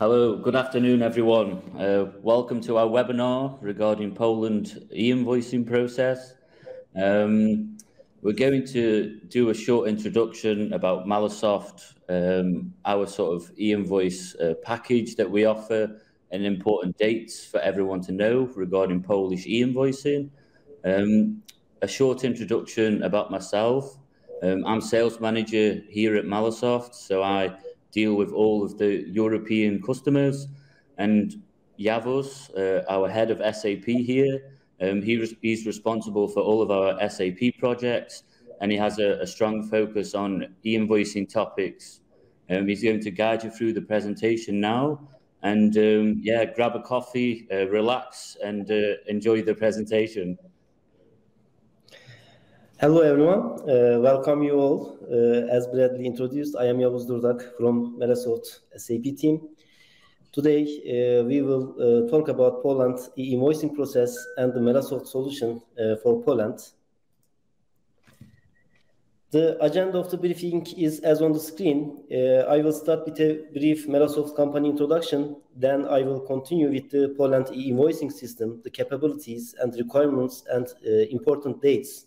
Hello, good afternoon, everyone. Uh, welcome to our webinar regarding Poland e-invoicing process. Um, we're going to do a short introduction about Melasoft, um, our sort of e-invoice uh, package that we offer, and important dates for everyone to know regarding Polish e-invoicing. Um, a short introduction about myself. Um, I'm sales manager here at Melasoft, so I deal with all of the European customers. And Yavuz, uh, our head of SAP here, um, he he's responsible for all of our SAP projects, and he has a, a strong focus on e-invoicing topics. Um, he's going to guide you through the presentation now. And um, yeah, grab a coffee, uh, relax, and uh, enjoy the presentation. Hello everyone, uh, welcome you all. Uh, as Bradley introduced, I am Yavuz Durdak from Melasoft SAP team. Today uh, we will uh, talk about Poland e-invoicing process and the Melasoft solution uh, for Poland. The agenda of the briefing is as on the screen. Uh, I will start with a brief Melasoft company introduction. Then I will continue with the Poland e-invoicing system, the capabilities and requirements and important dates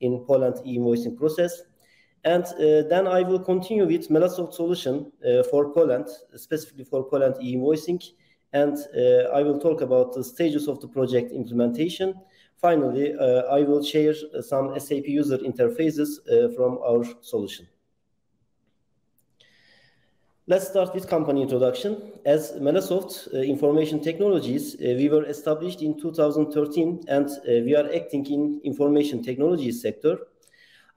in Poland e-invoicing process. And uh, then I will continue with Melasoft solution uh, for Poland, specifically for Poland e-invoicing. And uh, I will talk about the stages of the project implementation. Finally, I will share some SAP user interfaces from our solution. Let's start with company introduction. As Melasoft uh, Information Technologies, uh, we were established in 2013 and uh, we are acting in information technology sector.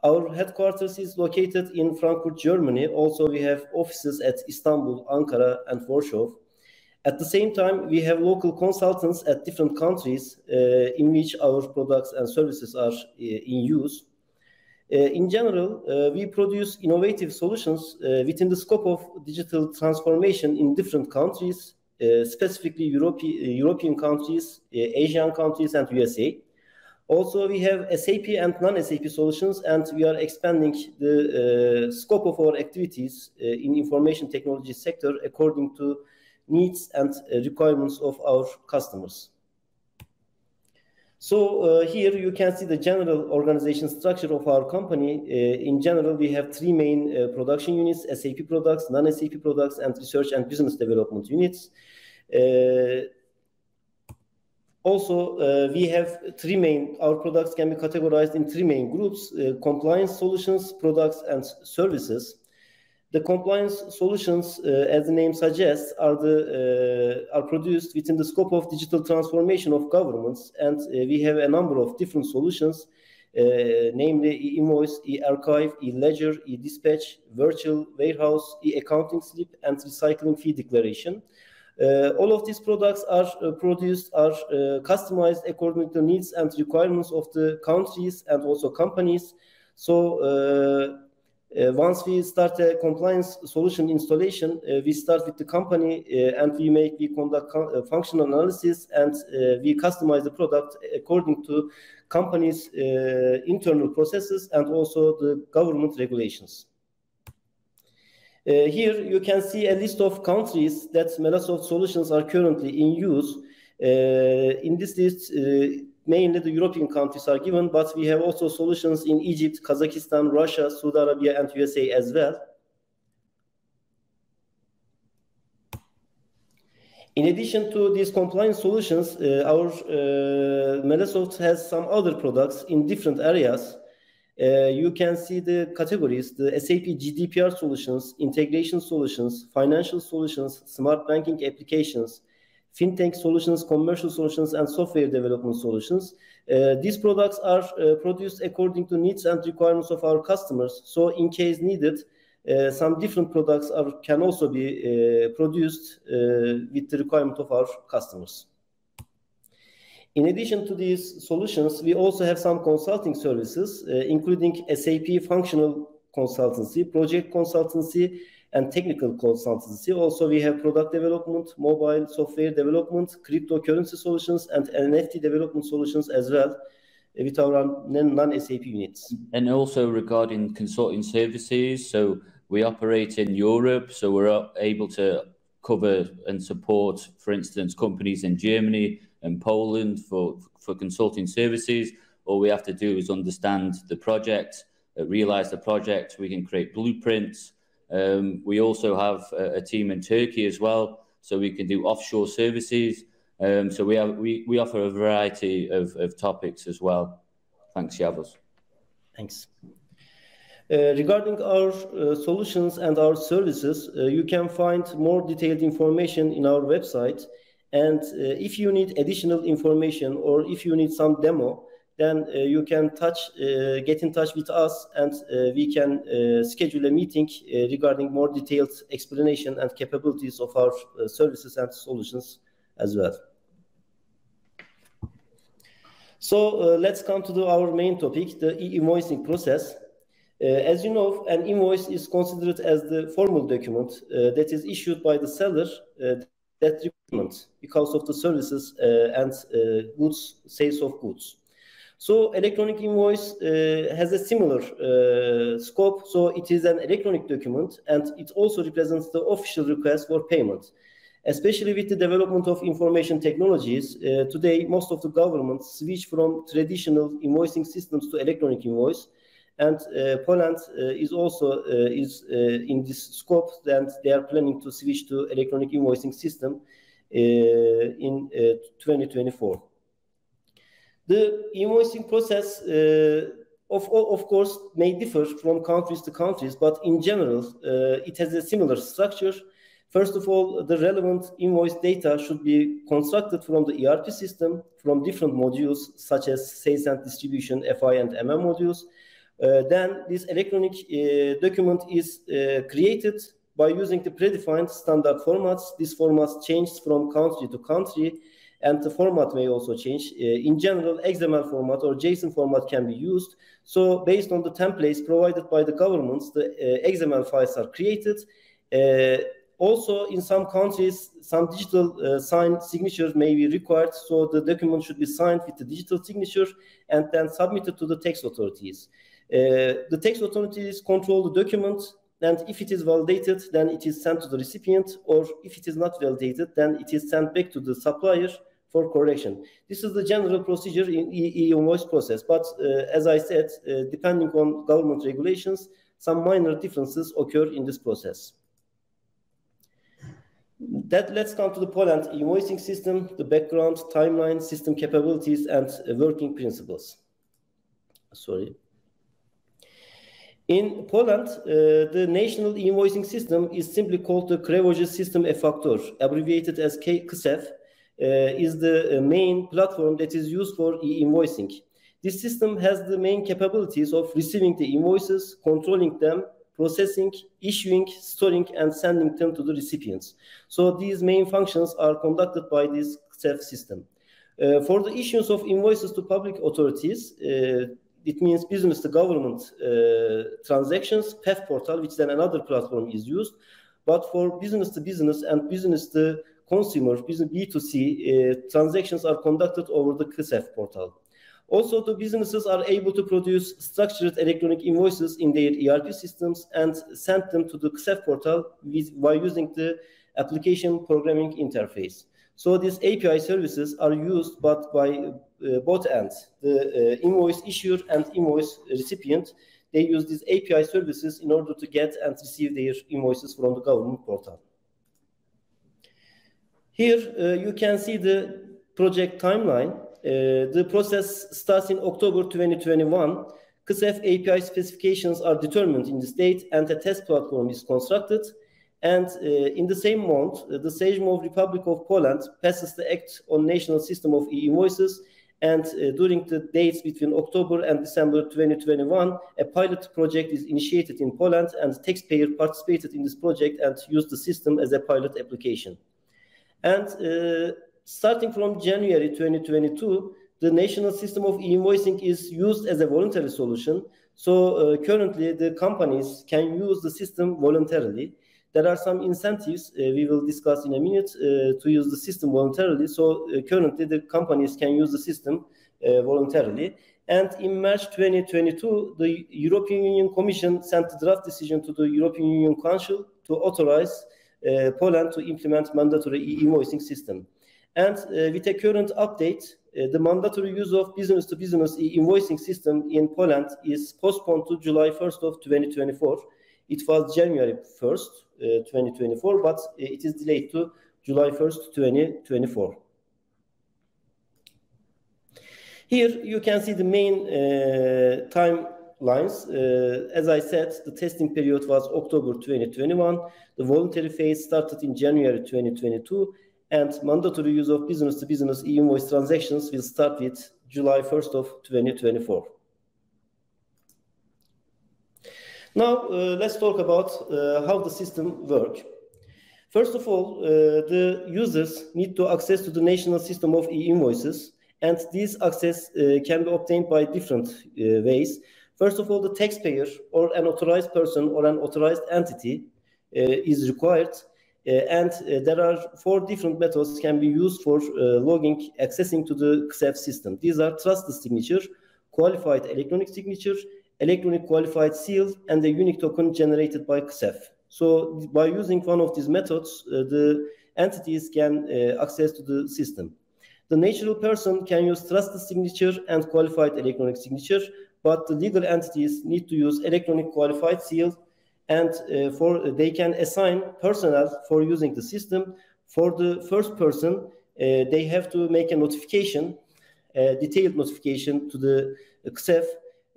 Our headquarters is located in Frankfurt, Germany. Also, we have offices at Istanbul, Ankara, and Warsaw. At the same time, we have local consultants at different countries uh, in which our products and services are uh, in use. In general, we produce innovative solutions within the scope of digital transformation in different countries, specifically Europe, European countries, Asian countries, and USA. Also, we have SAP and non-SAP solutions, and we are expanding the uh, scope of our activities uh, in information technology sector according to needs and uh, requirements of our customers. So uh, here you can see the general organization structure of our company. Uh, in general, we have three main uh, production units, SAP products, non-SAP products, and research and business development units. Also, uh, we have three main, our products can be categorized in three main groups, uh, compliance solutions, products, and services. The compliance solutions, uh, as the name suggests, are, the, uh, are produced within the scope of digital transformation of governments, and uh, we have a number of different solutions, uh, namely e-invoice, e-archive, e-ledger, e-dispatch, virtual warehouse, e-accounting slip, and recycling fee declaration. Uh, all of these products are uh, produced, are customized according to needs and requirements of the countries and also companies. So uh, once we start a compliance solution installation, uh, we start with the company uh, and we make we conduct uh, functional analysis and uh, we customize the product according to company's uh, internal processes and also the government regulations. here you can see a list of countries that Melasoft solutions are currently in use. in this list, mainly the European countries are given, but we have also solutions in Egypt, Kazakhstan, Russia, Saudi Arabia, and USA as well. In addition to these compliance solutions, uh, our uh, has some other products in different areas. Uh, you can see the categories, the SAP GDPR solutions, integration solutions, financial solutions, smart banking applications, fintech solutions, commercial solutions, and software development solutions. Uh, these products are uh, produced according to needs and requirements of our customers. So, in case needed, uh, some different products are, can also be uh, produced uh, with the requirement of our customers. In addition to these solutions, we also have some consulting services, uh, including SAP functional consultancy, project consultancy, and technical consultancy. Also, we have product development, mobile software development, cryptocurrency solutions, and NFT development solutions as well. with our non-SAP units. And also regarding consulting services, so we operate in Europe, so we're able to cover and support, for instance, companies in Germany and Poland for, for consulting services. All we have to do is understand the project, uh, realize the project. We can create blueprints. Um, we also have a, a, team in Turkey as well, so we can do offshore services. Um, so we have we, we offer a variety of, of topics as well. Thanks, Yavuz. Thanks. Uh, regarding our uh, solutions and our services, uh, you can find more detailed information in our website. And uh, if you need additional information or if you need some demo, then uh, you can touch, uh, get in touch with us and we can schedule a meeting regarding more detailed explanation and capabilities of our services and solutions as well. So let's come to the, our main topic, the e-invoicing process. Uh, as you know, an invoice is considered as the formal document uh, that is issued by the seller uh, that requirement because of the services and goods sales of goods. So electronic invoice uh, has a similar uh, scope. So it is an electronic document and it also represents the official request for payment. Especially with the development of information technologies, uh, today most of the governments switch from traditional invoicing systems to electronic invoice and uh, Poland uh, is also uh, is in this scope and they are planning to switch to electronic invoicing system in 2024. The invoicing process of, of course, may differ from countries to countries, but in general, uh, it has a similar structure. First of all, the relevant invoice data should be constructed from the ERP system from different modules, such as sales and distribution, FI and MM modules, uh, then this electronic uh, document is uh, created by using the predefined standard formats. These formats change from country to country, and the format may also change. in general, XML format or JSON format can be used. So based on the templates provided by the governments, the XML files are created. also, in some countries, some digital uh, signed signatures may be required, so the document should be signed with the digital signature and then submitted to the tax authorities. Uh, the tax authorities control the document, and if it is validated, then it is sent to the recipient, or if it is not validated, then it is sent back to the supplier for correction. This is the general procedure in e-invoice process. But uh, as I said, uh, depending on government regulations, some minor differences occur in this process. That let's come to the Poland invoicing system, the background, timeline, system capabilities, and working principles. Sorry. In Poland, uh, the national invoicing system is simply called the Krajowy System e-Faktur, abbreviated as KSEF, uh, is the uh, main platform that is used for e-invoicing. This system has the main capabilities of receiving the invoices, controlling them, processing, issuing, storing, and sending them to the recipients. So these main functions are conducted by this KSEF system. Uh, for the issuance of invoices to public authorities, uh, it means business to government uh, transactions, PEF portal, which then another platform is used. But for business to business and business to consumer, business B2C, uh, transactions are conducted over the KSEF portal. Also, the businesses are able to produce structured electronic invoices in their ERP systems and send them to the KSEF portal with, by using the application programming interface. So these API services are used but by uh, both ends, the uh, invoice issuer and invoice recipient. They use these API services in order to get and receive their invoices from the government portal. Here uh, you can see the project timeline. Uh, the process starts in October 2021. KSEF API specifications are determined in the state and a test platform is constructed. And uh, in the same month, uh, the Sejm of Republic of Poland passes the Act on National System of E-Invoices. And uh, during the dates between October and December 2021, a pilot project is initiated in Poland, and taxpayer participated in this project and used the system as a pilot application. And uh, starting from January 2022, the national system of e-invoicing is used as a voluntary solution. So uh, currently, the companies can use the system voluntarily. There are some incentives uh, we will discuss in a minute uh, to use the system voluntarily. So uh, currently the companies can use the system voluntarily. And in March 2022, the European Union Commission sent a draft decision to the European Union Council to authorize uh, Poland to implement mandatory e-invoicing system. And uh, with a current update, uh, the mandatory use of business-to-business e-invoicing system in Poland is postponed to July 1st of 2024. It was January 1st, 2024, but it is delayed to July 1st, 2024. Here you can see the main uh, timelines. Uh, as I said, the testing period was October 2021. The voluntary phase started in January 2022, and mandatory use of business-to-business e-invoice transactions will start with July 1st of 2024. Now, uh, let's talk about uh, how the system works. First of all, uh, the users need to access to the national system of e-invoices and this access uh, can be obtained by different uh, ways. First of all, the taxpayer or an authorized person or an authorized entity uh, is required. and there are four different methods can be used for logging, accessing to the KSEF system. These are trusted signature, qualified electronic signature, electronic qualified seal, and the unique token generated by KSEF. So by using one of these methods, uh, the entities can uh, access to the system. The natural person can use trusted signature and qualified electronic signature, but the legal entities need to use electronic qualified seals and uh, for they can assign personnel for using the system. For the first person, uh, they have to make a notification, a detailed notification to the KSEF,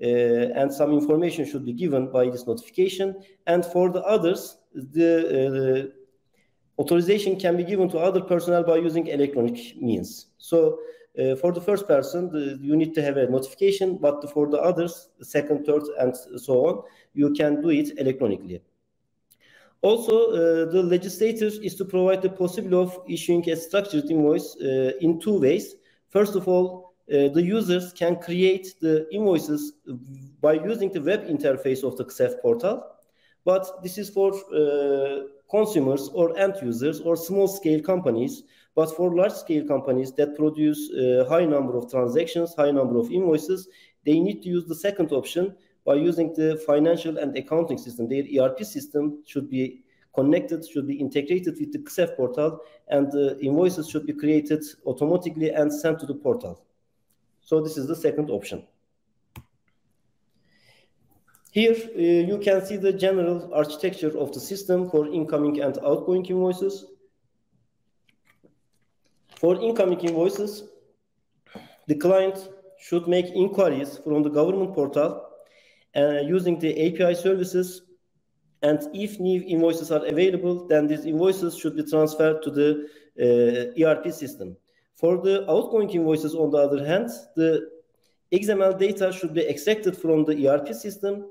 uh, and some information should be given by this notification. And for the others, the uh, Authorization can be given to other personnel by using electronic means. So uh, for the first person, the, you need to have a notification, but for the others, the second, third, and so on, you can do it electronically. Also, uh, the legislator is to provide the possibility of issuing a structured invoice uh, in two ways. First of all, uh, the users can create the invoices by using the web interface of the KSEF portal, but this is for uh, consumers or end users or small scale companies. But for large scale companies that produce a high number of transactions, high number of invoices, they need to use the second option by using the financial and accounting system. Their ERP system should be connected, should be integrated with the KSEF portal, and the invoices should be created automatically and sent to the portal. So this is the second option. Here uh, you can see the general architecture of the system for incoming and outgoing invoices. For incoming invoices, the client should make inquiries from the government portal uh, using the API services. And if new invoices are available, then these invoices should be transferred to the uh, ERP system. For the outgoing invoices, on the other hand, the XML data should be extracted from the ERP system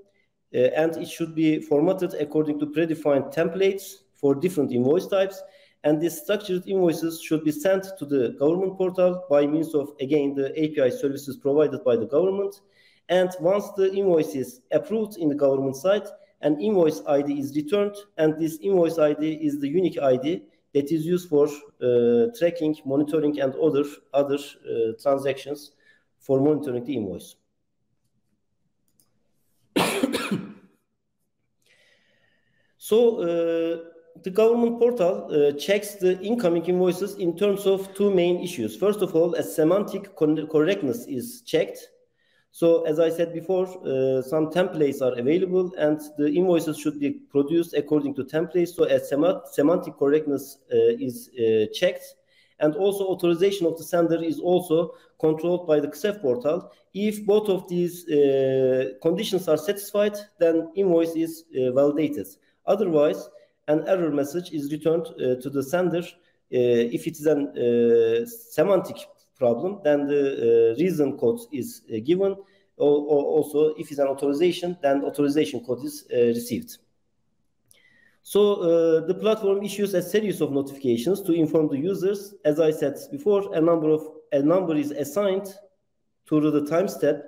uh, and it should be formatted according to predefined templates for different invoice types. And these structured invoices should be sent to the government portal by means of, again, the API services provided by the government. And once the invoice is approved in the government site, an invoice ID is returned, and this invoice ID is the unique ID that is used for uh, tracking, monitoring, and other other uh, transactions for monitoring the invoice. So uh, the government portal uh, checks the incoming invoices in terms of two main issues. First of all, a semantic correctness is checked. So as I said before, uh, some templates are available and the invoices should be produced according to templates. So a sem semantic correctness uh, is uh, checked. And also authorization of the sender is also controlled by the KSEF portal. If both of these uh, conditions are satisfied, then invoice is validated. Otherwise, an error message is returned uh, to the sender. Uh, if it is a uh, semantic problem, then the reason code is given. Or, also, if it's an authorization, then authorization code is received. So uh, the platform issues a series of notifications to inform the users. As I said before, a number of a number is assigned to the timestamp.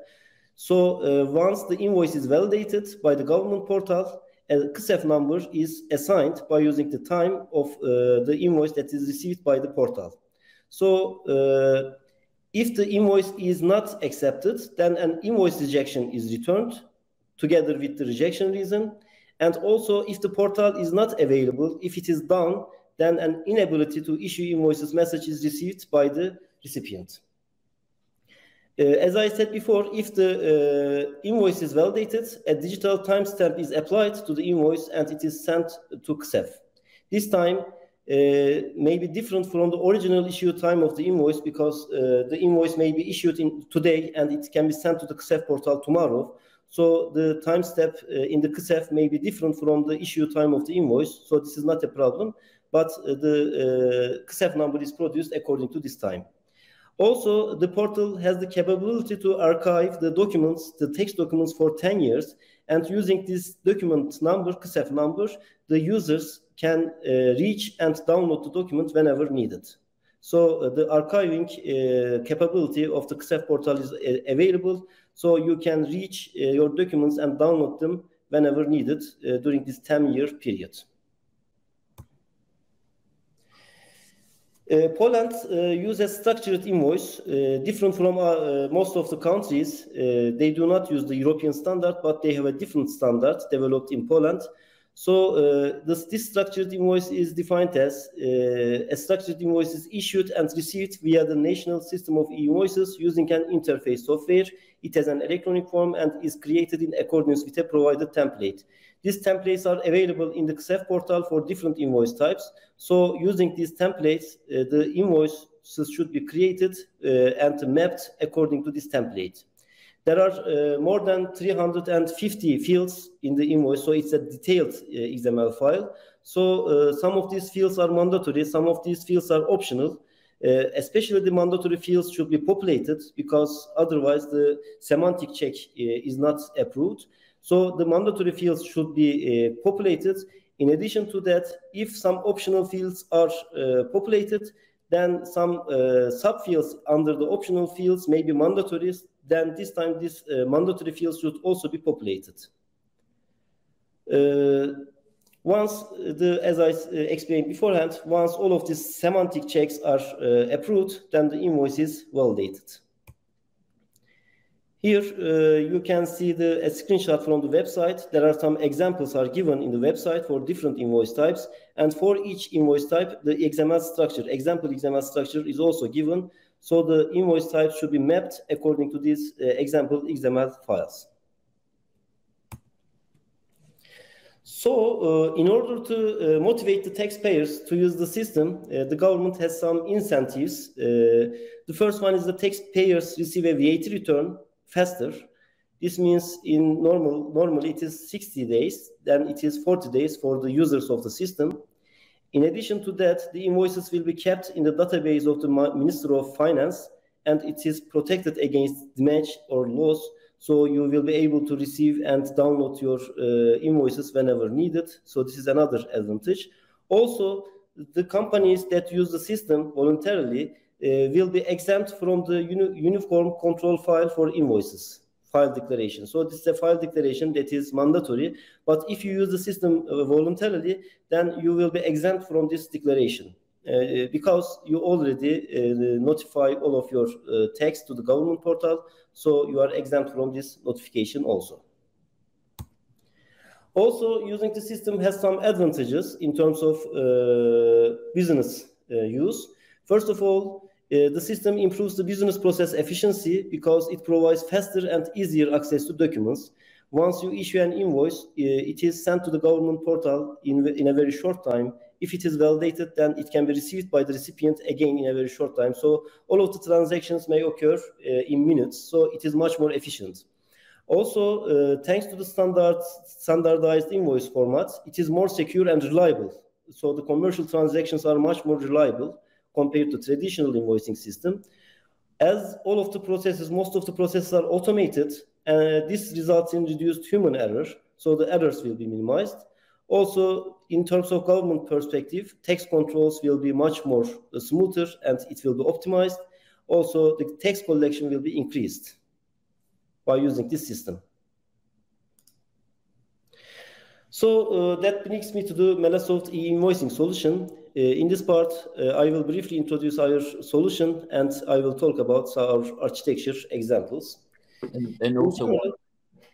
So uh, once the invoice is validated by the government portal, a KSEF number is assigned by using the time of uh, the invoice that is received by the portal. So uh, If the invoice is not accepted, then an invoice rejection is returned together with the rejection reason. And also, if the portal is not available, if it is down, then an inability to issue invoices message is received by the recipient. Uh, as I said before, if the uh, invoice is validated, a digital timestamp is applied to the invoice and it is sent to KSEF. This time uh, may be different from the original issue time of the invoice because uh, the invoice may be issued in today and it can be sent to the KSEF portal tomorrow. So the timestamp uh, in the KSEF may be different from the issue time of the invoice. So this is not a problem, but uh, the KSEF number is produced according to this time. Also, the portal has the capability to archive the documents, the text documents for 10 years. And using this document number, KSEF number, the users can uh, reach and download the document whenever needed. So uh, the archiving uh, capability of the KSEF portal is uh, available. So you can reach uh, your documents and download them whenever needed uh, during this 10-year period. Uh, Poland uh, uses structured invoice, uh, different from uh, most of the countries. Uh, they do not use the European standard, but they have a different standard developed in Poland. So this, this, structured invoice is defined as a structured invoice is issued and received via the national system of e-invoices using an interface software. It has an electronic form and is created in accordance with a provided template. These templates are available in the KSEF portal for different invoice types. So using these templates, uh, the invoices should be created uh, and mapped according to this template. There are uh, more than 350 fields in the invoice, so it's a detailed uh, XML file. So uh, some of these fields are mandatory, some of these fields are optional. Uh, especially the mandatory fields should be populated because otherwise the semantic check is not approved. So the mandatory fields should be uh, populated. In addition to that, if some optional fields are uh, populated, then some uh, subfields under the optional fields may be mandatory. Then this time, these uh, mandatory fields should also be populated. Uh, once the, as I uh, explained beforehand, once all of these semantic checks are approved, then the invoice is validated. Here uh, you can see the a screenshot from the website. There are some examples are given in the website for different invoice types. And for each invoice type, the XML structure, example XML structure is also given. So the invoice type should be mapped according to these uh, example XML files. So, uh, in order to uh, motivate the taxpayers to use the system, uh, the government has some incentives. Uh, the first one is the taxpayers receive a VAT return faster. This means in normal, normally it is 60 days, then it is 40 days for the users of the system. In addition to that, the invoices will be kept in the database of the Minister of Finance and it is protected against damage or loss. So you will be able to receive and download your uh, invoices whenever needed. So this is another advantage. Also, the companies that use the system voluntarily will be exempt from the uni uniform control file for invoices file declaration. So this is a file declaration that is mandatory. But if you use the system uh, voluntarily, then you will be exempt from this declaration. Uh, because you already uh, notify all of your uh, to the government portal, so you are exempt from this notification also. Also, using the system has some advantages in terms of uh, business uh, use. First of all, uh, the system improves the business process efficiency because it provides faster and easier access to documents. Once you issue an invoice, uh, it is sent to the government portal in, in a very short time. If it is validated, then it can be received by the recipient again in a very short time. So all of the transactions may occur uh, in minutes. So it is much more efficient. Also, uh, thanks to the standard standardized invoice format, it is more secure and reliable. So the commercial transactions are much more reliable compared to traditional invoicing system. As all of the processes, most of the processes are automated, uh, this results in reduced human error, so the errors will be minimized. Also, in terms of government perspective, tax controls will be much more uh, smoother and it will be optimized. Also, the tax collection will be increased by using this system. So uh, that brings me to the Melasoft e-invoicing solution. Uh, in this part, uh, I will briefly introduce our solution and I will talk about our architecture examples. And, and also,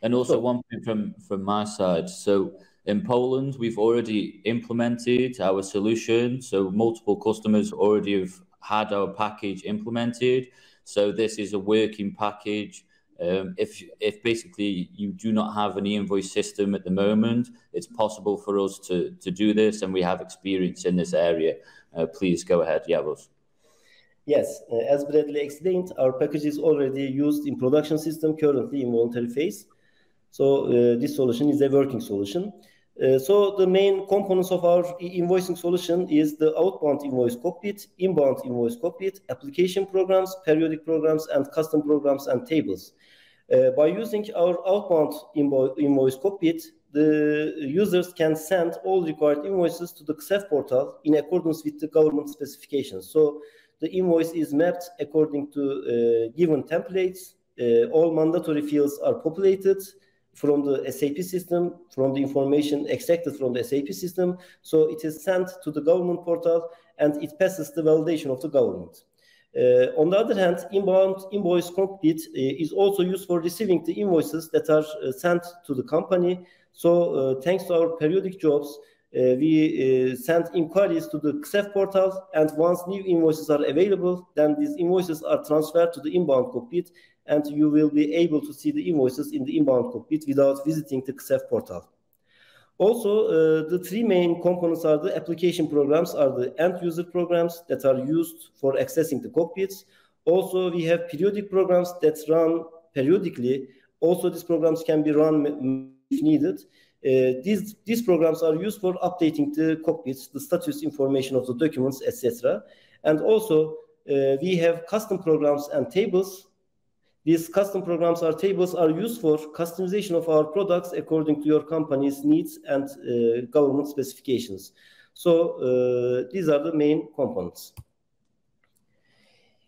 and also one thing from from my side. So in Poland, we've already implemented our solution. So multiple customers already have had our package implemented. So this is a working package. Um, if if basically you do not have an e-invoice system at the moment, it's possible for us to to do this, and we have experience in this area. Uh, please go ahead, Yavuz. Yes, uh, as Bradley explained, our package is already used in production system currently in voluntary phase. So uh, this solution is a working solution. Uh, so the main components of our invoicing solution is the outbound invoice cockpit, inbound invoice cockpit, application programs, periodic programs, and custom programs and tables. Uh, by using our outbound invo invoice cockpit, the users can send all required invoices to the KSEF portal in accordance with the government specifications. So the invoice is mapped according to uh, given templates. Uh, all mandatory fields are populated from the SAP system, from the information extracted from the SAP system. So it is sent to the government portal and it passes the validation of the government. Uh, on the other hand, inbound invoice cockpit uh, is also used for receiving the invoices that are uh, sent to the company. So uh, thanks to our periodic jobs, uh, we uh, send inquiries to the KSEF portal, and once new invoices are available, then these invoices are transferred to the inbound cockpit, and you will be able to see the invoices in the inbound cockpit without visiting the KSEF portal. Also, uh, the three main components are the application programs, are the end user programs that are used for accessing the cockpits. Also, we have periodic programs that run periodically. Also, these programs can be run if needed. Uh, these, these programs are used for updating the cockpits, the status information of the documents, etc. And also, uh, we have custom programs and tables these custom programs or tables are used for customization of our products according to your company's needs and uh, government specifications. So uh, these are the main components.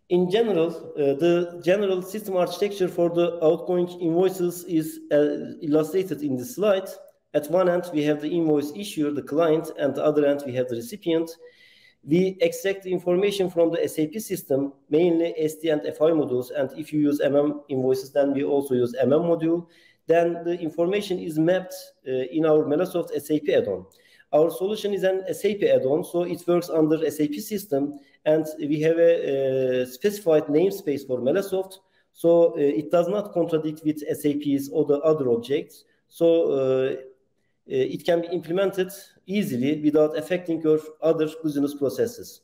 In general, uh, the general system architecture for the outgoing invoices is uh, illustrated in this slide. At one end, we have the invoice issuer, the client, and the other end, we have the recipient we extract information from the SAP system, mainly SD and FI modules. And if you use MM invoices, then we also use MM module. Then the information is mapped uh, in our Melasoft SAP add-on. Our solution is an SAP add-on, so it works under SAP system, and we have a, a specified namespace for Melasoft, so uh, it does not contradict with SAP's or the other objects. So uh, it can be implemented easily without affecting your other business processes.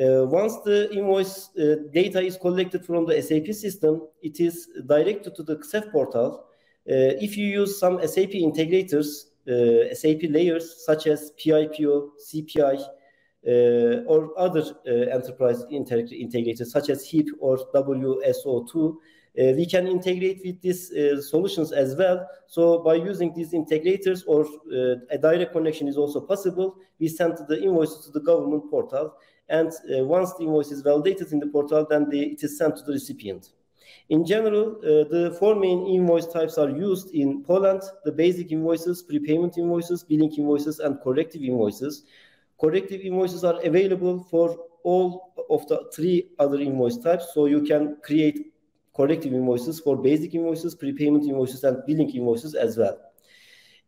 Uh, once the invoice uh, data is collected from the SAP system, it is directed to the KSEF portal. Uh, if you use some SAP integrators, SAP layers such as PIPO, CPI, or other enterprise integrators such as HIP or WSO2, uh, we can integrate with these uh, solutions as well. So by using these integrators or uh, a direct connection is also possible, we send the invoices to the government portal. And once the invoice is validated in the portal, then the, it is sent to the recipient. In general, uh, the four main invoice types are used in Poland, the basic invoices, prepayment invoices, billing invoices, and corrective invoices. Corrective invoices are available for all of the three other invoice types, so you can create corrective invoices for basic invoices, prepayment invoices, and billing invoices as well.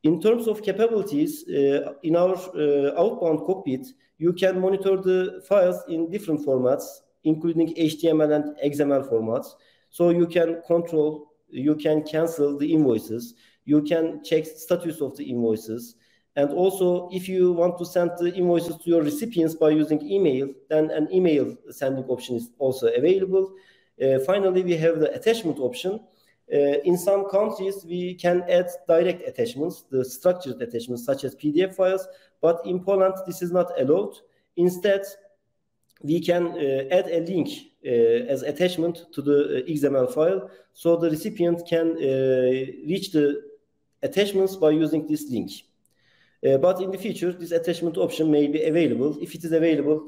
In terms of capabilities, uh, in our uh, outbound cockpit, you can monitor the files in different formats, including HTML and XML formats. So you can control, you can cancel the invoices, you can check status of the invoices. And also, if you want to send the invoices to your recipients by using email, then an email sending option is also available. Uh, finally, we have the attachment option. Uh, in some countries, we can add direct attachments, the structured attachments such as PDF files, but in Poland, this is not allowed. Instead, we can uh, add a link uh, as attachment to the uh, XML file, so the recipient can uh, reach the attachments by using this link. but in the future, this attachment option may be available. If it is available,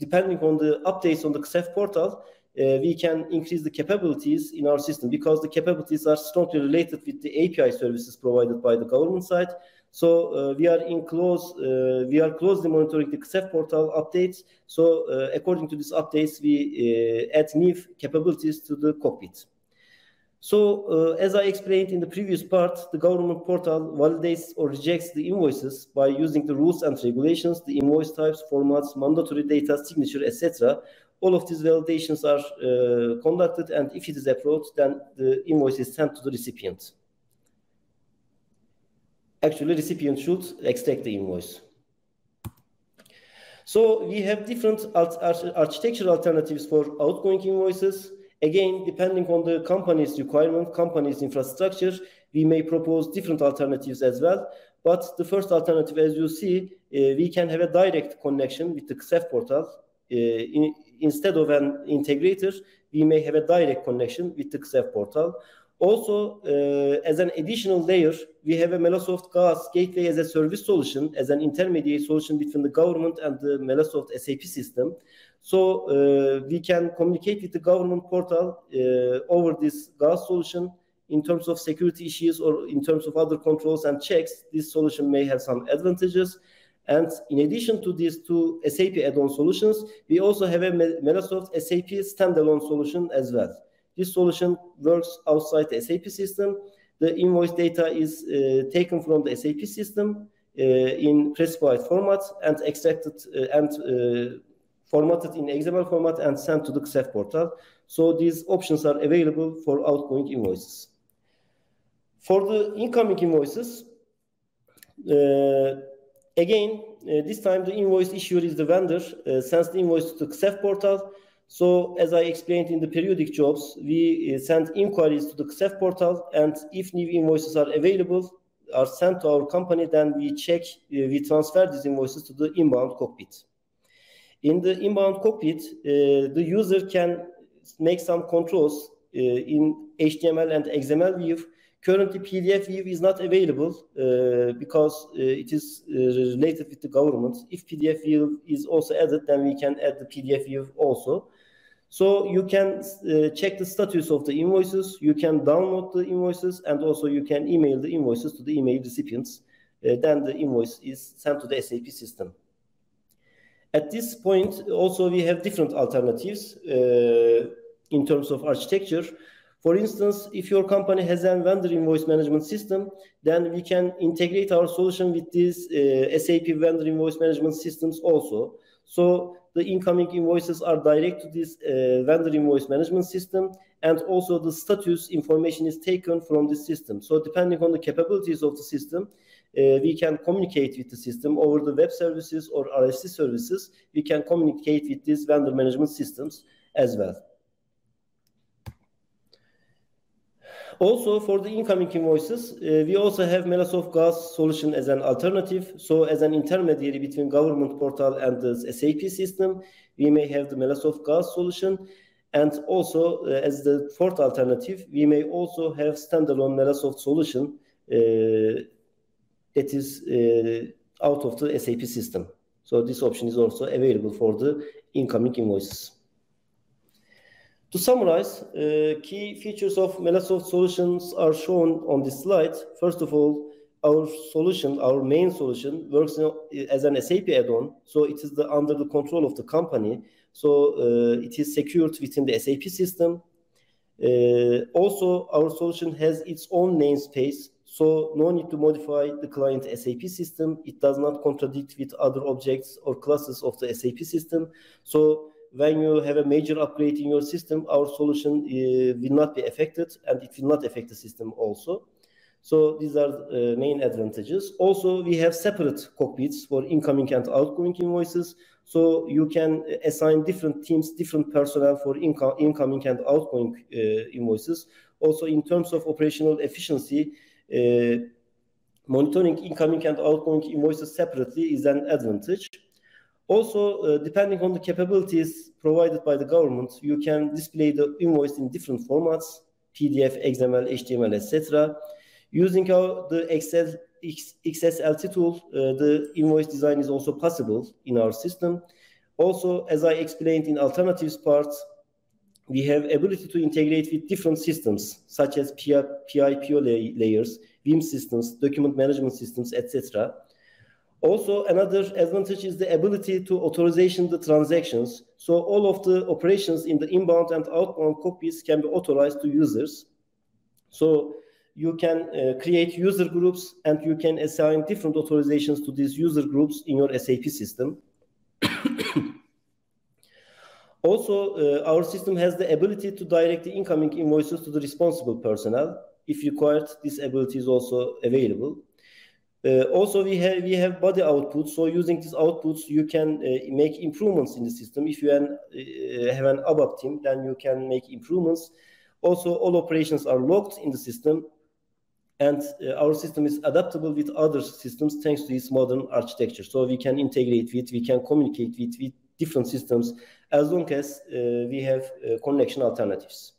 depending on the updates on the KSEF portal, uh, we can increase the capabilities in our system because the capabilities are strongly related with the API services provided by the government side. So uh, we are in close, uh, we are closely monitoring the KSEF portal updates. So uh, according to these updates, we uh, add new capabilities to the cockpit. So uh, as I explained in the previous part, the government portal validates or rejects the invoices by using the rules and regulations, the invoice types, formats, mandatory data, signature, etc. All of these validations are uh, conducted, and if it is approved, then the invoice is sent to the recipient actually recipient should extract the invoice. So we have different architectural alternatives for outgoing invoices. Again, depending on the company's requirement, company's infrastructure, we may propose different alternatives as well. But the first alternative, as you see, uh, we can have a direct connection with the KSEF portal. Uh, in, instead of an integrator, we may have a direct connection with the KSEF portal. Also, uh, as an additional layer, we have a Melasoft GaaS Gateway as a service solution, as an intermediate solution between the government and the Melasoft SAP system. So uh, we can communicate with the government portal uh, over this GaaS solution in terms of security issues or in terms of other controls and checks. This solution may have some advantages. And in addition to these two SAP add-on solutions, we also have a Melasoft SAP standalone solution as well. This solution works outside the SAP system. The invoice data is uh, taken from the SAP system uh, in specified format and extracted uh, and uh, formatted in XML format and sent to the KSEF portal. So these options are available for outgoing invoices. For the incoming invoices, uh, again, uh, this time the invoice issuer is the vendor, sends the invoice to the KSEF portal so as I explained in the periodic jobs, we uh, send inquiries to the KSEF portal, and if new invoices are available, are sent to our company, then we check, uh, we transfer these invoices to the inbound cockpit. In the inbound cockpit, uh, the user can make some controls uh, in HTML and XML view. Currently, PDF view is not available uh, because uh, it is related with the government. If PDF view is also added, then we can add the PDF view also. So you can uh, check the status of the invoices, you can download the invoices, and also you can email the invoices to the email recipients. Uh, then the invoice is sent to the SAP system. At this point, also we have different alternatives uh, in terms of architecture. For instance, if your company has a vendor invoice management system, then we can integrate our solution with these uh, SAP vendor invoice management systems also. So the incoming invoices are direct to this uh, vendor invoice management system and also the status information is taken from the system. So depending on the capabilities of the system, uh, we can communicate with the system over the web services or RFC services. We can communicate with these vendor management systems as well. Also, for the incoming invoices, uh, we also have Melasoft GaaS solution as an alternative. So, as an intermediary between government portal and the SAP system, we may have the Melasoft GaaS solution. And also, uh, as the fourth alternative, we may also have standalone Melasoft solution uh, that is uh, out of the SAP system. So, this option is also available for the incoming invoices. To summarize, uh, key features of Melasoft solutions are shown on this slide. First of all, our solution, our main solution, works as an SAP add-on, so it is the, under the control of the company. So uh, it is secured within the SAP system. Uh, also, our solution has its own namespace, so no need to modify the client SAP system. It does not contradict with other objects or classes of the SAP system. So when you have a major upgrade in your system, our solution uh, will not be affected and it will not affect the system also. So these are uh, main advantages. Also, we have separate cockpits for incoming and outgoing invoices. So you can assign different teams, different personnel for inco incoming and outgoing uh, invoices. Also, in terms of operational efficiency, uh, monitoring incoming and outgoing invoices separately is an advantage. Also, uh, depending on the capabilities provided by the government, you can display the invoice in different formats, PDF, XML, HTML, etc. Using our, the Excel XSLT tool, uh, the invoice design is also possible in our system. Also, as I explained in alternatives part, we have ability to integrate with different systems, such as PI, PO layers. VIM systems, document management systems, etc. Also, another advantage is the ability to authorization the transactions. So all of the operations in the inbound and outbound copies can be authorized to users. So you can uh, create user groups and you can assign different authorizations to these user groups in your SAP system. also, uh, our system has the ability to direct the incoming invoices to the responsible personnel. If required, this ability is also available. Uh, also, we have we have body outputs. So using these outputs, you can uh, make improvements in the system. If you an, uh, have an ABAP team, then you can make improvements. Also, all operations are logged in the system, and uh, our system is adaptable with other systems thanks to this modern architecture. So we can integrate with, we can communicate with, with different systems as long as uh, we have uh, connection alternatives.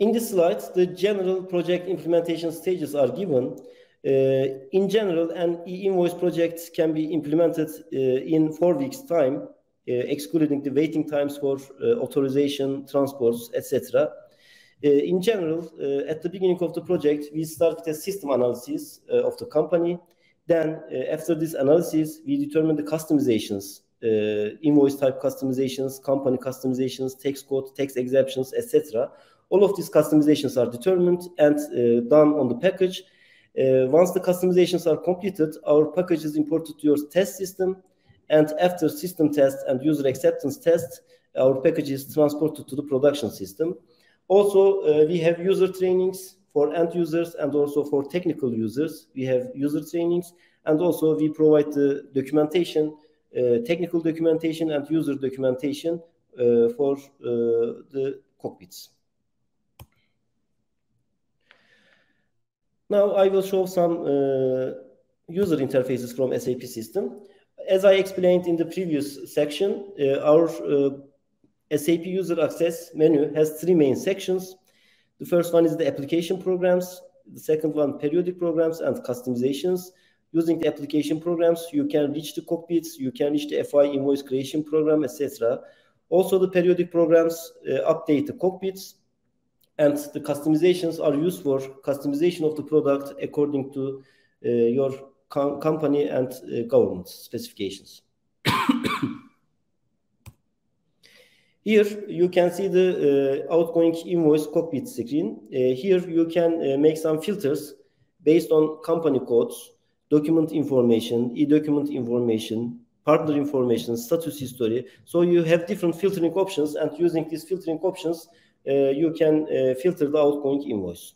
In this slide, the general project implementation stages are given. Uh, in general, an e-invoice project can be implemented uh, in four weeks' time, uh, excluding the waiting times for authorization, transports, etc. in general, at the beginning of the project, we start with a system analysis of the company. Then, after this analysis, we determine the customizations uh, invoice type customizations, company customizations, tax code, tax exemptions, etc. All of these customizations are determined and uh, done on the package. Uh, once the customizations are completed, our package is imported to your test system. And after system test and user acceptance test, our package is transported to the production system. Also, uh, we have user trainings for end users and also for technical users. We have user trainings and also we provide the documentation, uh, technical documentation and user documentation uh, for uh, the cockpits. Now I will show some uh, user interfaces from SAP system. As I explained in the previous section, uh, our uh, SAP user access menu has three main sections. The first one is the application programs. The second one, periodic programs and customizations. Using the application programs, you can reach the cockpits, you can reach the FI invoice creation program, etc. Also, the periodic programs uh, update the cockpits, and the customizations are used for customization of the product according to uh, your com company and uh, government specifications. Here you can see the uh, outgoing invoice cockpit screen. Uh, here you can uh, make some filters based on company codes, document information, e-document information, partner information, status history. So you have different filtering options and using these filtering options, you can uh, filter the outgoing invoice.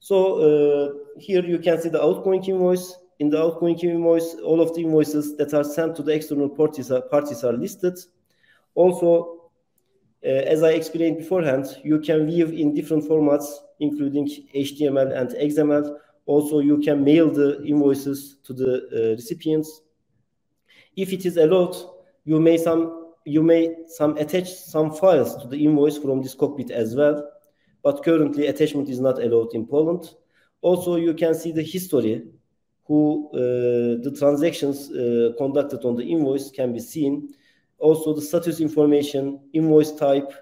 So uh, here you can see the outgoing invoice. In the outgoing invoice, all of the invoices that are sent to the external parties are, parties are listed. Also, uh, as I explained beforehand, you can view in different formats, including HTML and XML. Also, you can mail the invoices to the uh, recipients. If it is allowed, you may some you may some attach some files to the invoice from this cockpit as well, but currently attachment is not allowed in Poland. Also, you can see the history, who uh, the transactions uh, conducted on the invoice can be seen. Also, the status information, invoice type,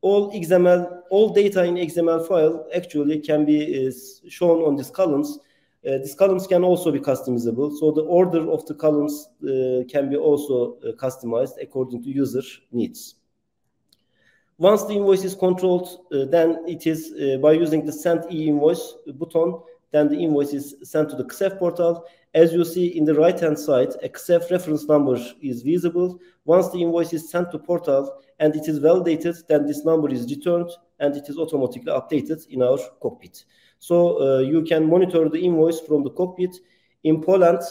all XML, all data in XML file actually can be uh, shown on these columns uh, these columns can also be customizable. So the order of the columns uh, can be also uh, customized according to user needs. Once the invoice is controlled, uh, then it is uh, by using the send e-invoice button, then the invoice is sent to the KSEF portal. As you see in the right-hand side, a KSEF reference number is visible. Once the invoice is sent to portal and it is validated, then this number is returned and it is automatically updated in our cockpit. So uh, you can monitor the invoice from the cockpit. In Poland,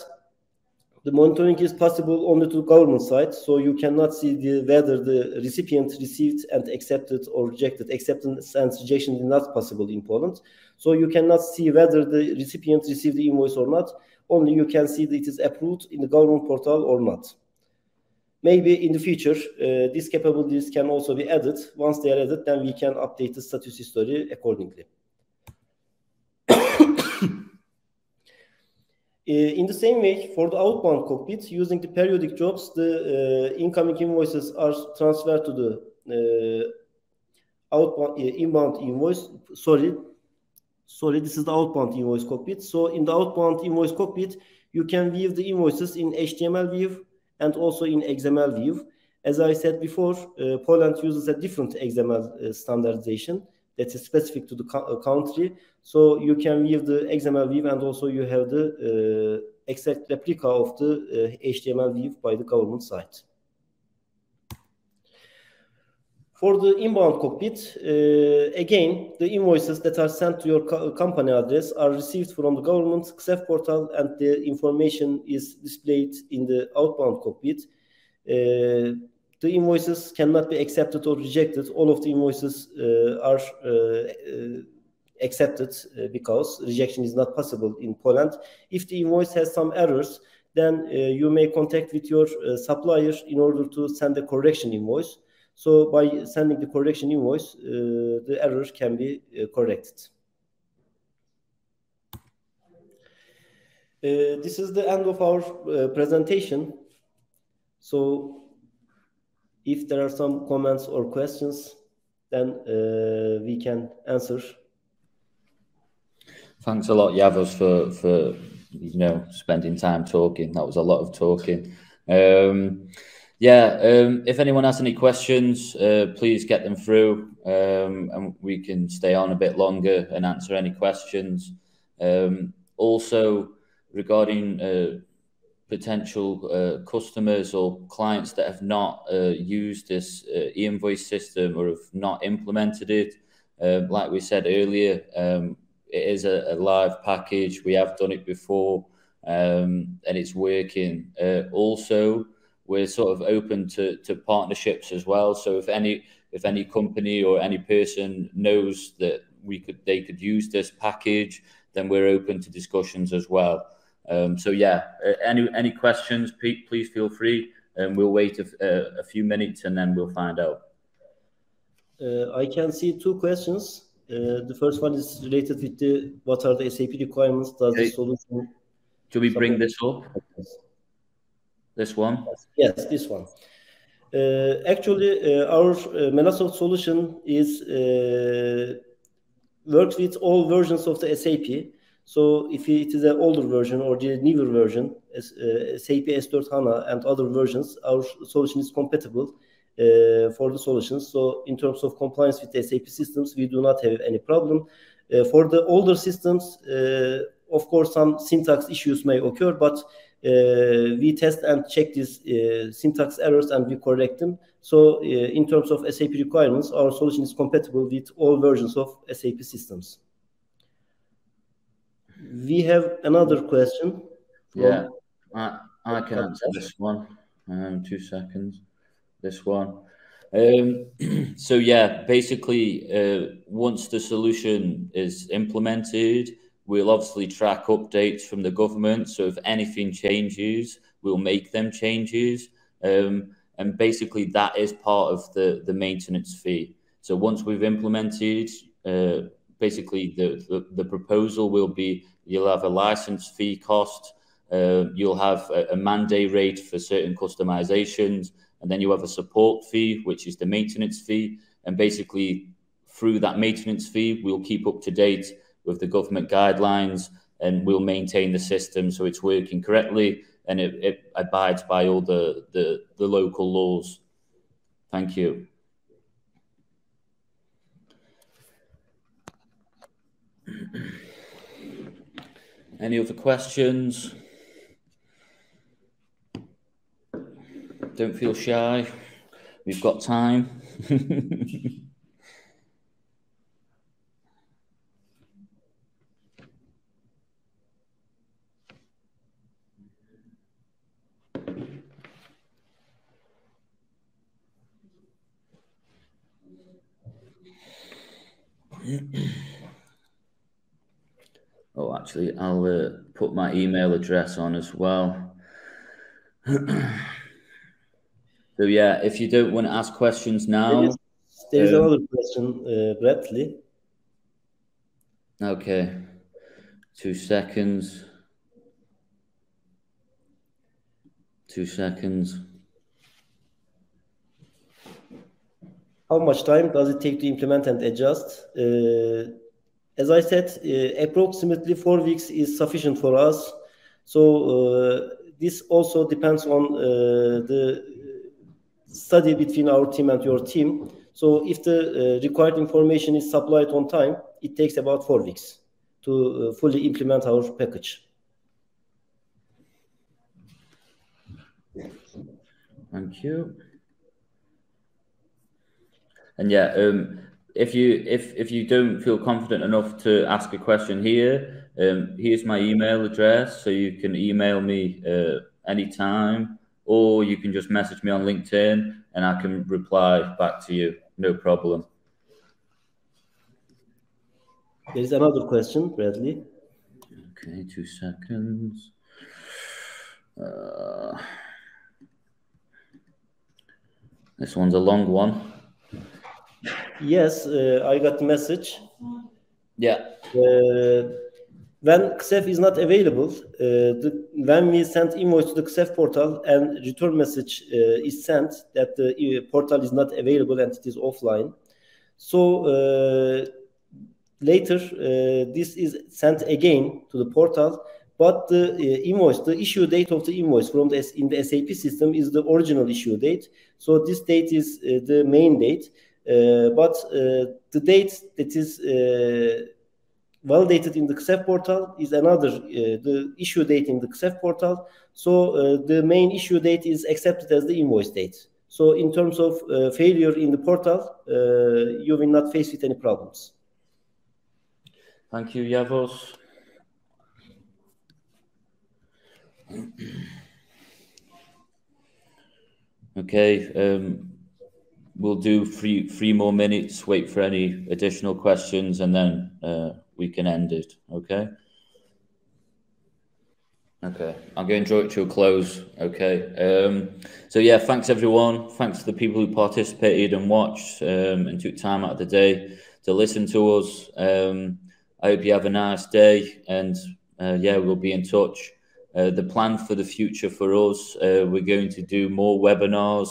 the monitoring is possible only to the government side, so you cannot see the, whether the recipient received and accepted or rejected. Acceptance and rejection is not possible in Poland, so you cannot see whether the recipient received the invoice or not. Only you can see that it is approved in the government portal or not. Maybe in the future, uh, these capabilities can also be added. Once they are added, then we can update the status history accordingly. In the same way, for the outbound cockpit, using the periodic jobs, the uh, incoming invoices are transferred to the outbound inbound invoice. Sorry, sorry, this is the outbound invoice cockpit. So in the outbound invoice cockpit, you can view the invoices in HTML view and also in XML view. As I said before, uh, Poland uses a different XML uh, standardization that is specific to the co country. So you can view the XML view and also you have the uh, exact replica of the HTML view by the government site. For the inbound cockpit, uh, again, the invoices that are sent to your co company address are received from the government KSEF portal and the information is displayed in the outbound cockpit. Uh, the invoices cannot be accepted or rejected. All of the invoices uh, are uh, uh, accepted uh, because rejection is not possible in Poland. If the invoice has some errors, then you may contact with your supplier in order to send a correction invoice. So by sending the correction invoice, uh, the error can be uh, corrected. Uh, this is the end of our presentation. So if there are some comments or questions, then uh, we can answer. Thanks a lot, Yavuz, for for you know spending time talking. That was a lot of talking. Um, yeah, um, if anyone has any questions, uh, please get them through, um, and we can stay on a bit longer and answer any questions. Um, also, regarding uh, potential uh, customers or clients that have not uh, used this uh, e-invoice system or have not implemented it, um, like we said earlier, um, it is a, a, live package. We have done it before, um, and it's working. Uh, also we're sort of open to, to partnerships as well. So if any if any company or any person knows that we could they could use this package, then we're open to discussions as well. Um, so yeah, uh, any any questions, Pete, please feel free, and we'll wait a, a, a few minutes and then we'll find out. Uh, I can see two questions. Uh, the first one is related with the what are the SAP requirements? Does okay. the solution? Should we bring this up? This one? Yes, this one. Uh, actually, uh, our uh, Melasoft solution is uh, works with all versions of the SAP. So if it is an older version or the newer version, uh, SAP S4 HANA and other versions, our solution is compatible uh, for the solutions. So in terms of compliance with SAP systems, we do not have any problem. Uh, for the older systems, uh, of course, some syntax issues may occur, but uh, we test and check these uh, syntax errors and we correct them. So uh, in terms of SAP requirements, our solution is compatible with all versions of SAP systems. We have another question. Yeah, I, I can answer this one. Um, two seconds. This one. Um, so yeah, basically, uh, once the solution is implemented, We'll obviously track updates from the government. So if anything changes, we'll make them changes. Um, and basically, that is part of the, the maintenance fee. So once we've implemented, uh, basically the, the, the, proposal will be you'll have a license fee cost, uh, you'll have a, a mandate rate for certain customizations, and then you have a support fee, which is the maintenance fee. And basically, through that maintenance fee, we'll keep up to date with the government guidelines and we'll maintain the system so it's working correctly and it, it abides by all the, the, the local laws. Thank you. Any other questions? Don't feel shy. We've got time. actually, I'll uh, put my email address on as well. so, yeah, if you don't want to ask questions now. There's, um, another question, uh, Bradley. Okay. Two seconds. Two seconds. how much time does it take to implement and adjust? Uh, as I said, uh, approximately four weeks is sufficient for us. So uh, this also depends on uh, the study between our team and your team. So if the uh, required information is supplied on time, it takes about four weeks to fully implement our package. Thank you. And yeah, um, if you if if you don't feel confident enough to ask a question here, um, here's my email address, so you can email me uh, anytime, or you can just message me on LinkedIn, and I can reply back to you. No problem. There is another question, Bradley. Okay, two seconds. Uh, this one's a long one. Yes, uh, I got the message. Yeah. Uh, when KSEF is not available, uh, the, when we send invoice to the KSEF portal and return message uh, is sent that the uh, portal is not available and it is offline. So uh, later, this is sent again to the portal but the uh, invoice, the issue date of the invoice from the in the SAP system is the original issue date. So this date is uh, the main date. Uh, but uh, the date that is uh, validated in the KSEF portal is another, the issue date in the KSEF portal. So the main issue date is accepted as the invoice date. So in terms of uh, failure in the portal, uh, you will not face with any problems. Thank you, Yavuz. okay, um, we'll do three three more minutes. Wait for any additional questions, and then uh, we can end it. Okay. Okay, I'm going to draw it to a close. Okay. Um, so yeah, thanks everyone. Thanks to the people who participated and watched um, and took time out of the day to listen to us. Um, I hope you have a nice day, and uh, yeah, we'll be in touch. Uh, the plan for the future for us, uh, we're going to do more webinars.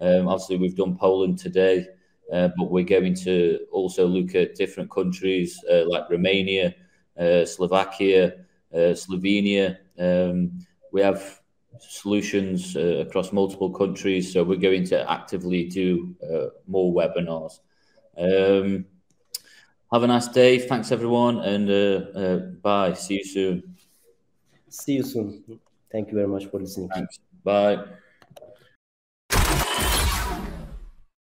Um, obviously, we've done Poland today, uh, but we're going to also look at different countries uh, like Romania, uh, Slovakia, uh, Slovenia. Um, we have solutions uh, across multiple countries, so we're going to actively do more webinars. Um, have a nice day. Thanks, everyone, and bye. See you soon. See you soon. Thank you very much for listening. Thanks. Bye.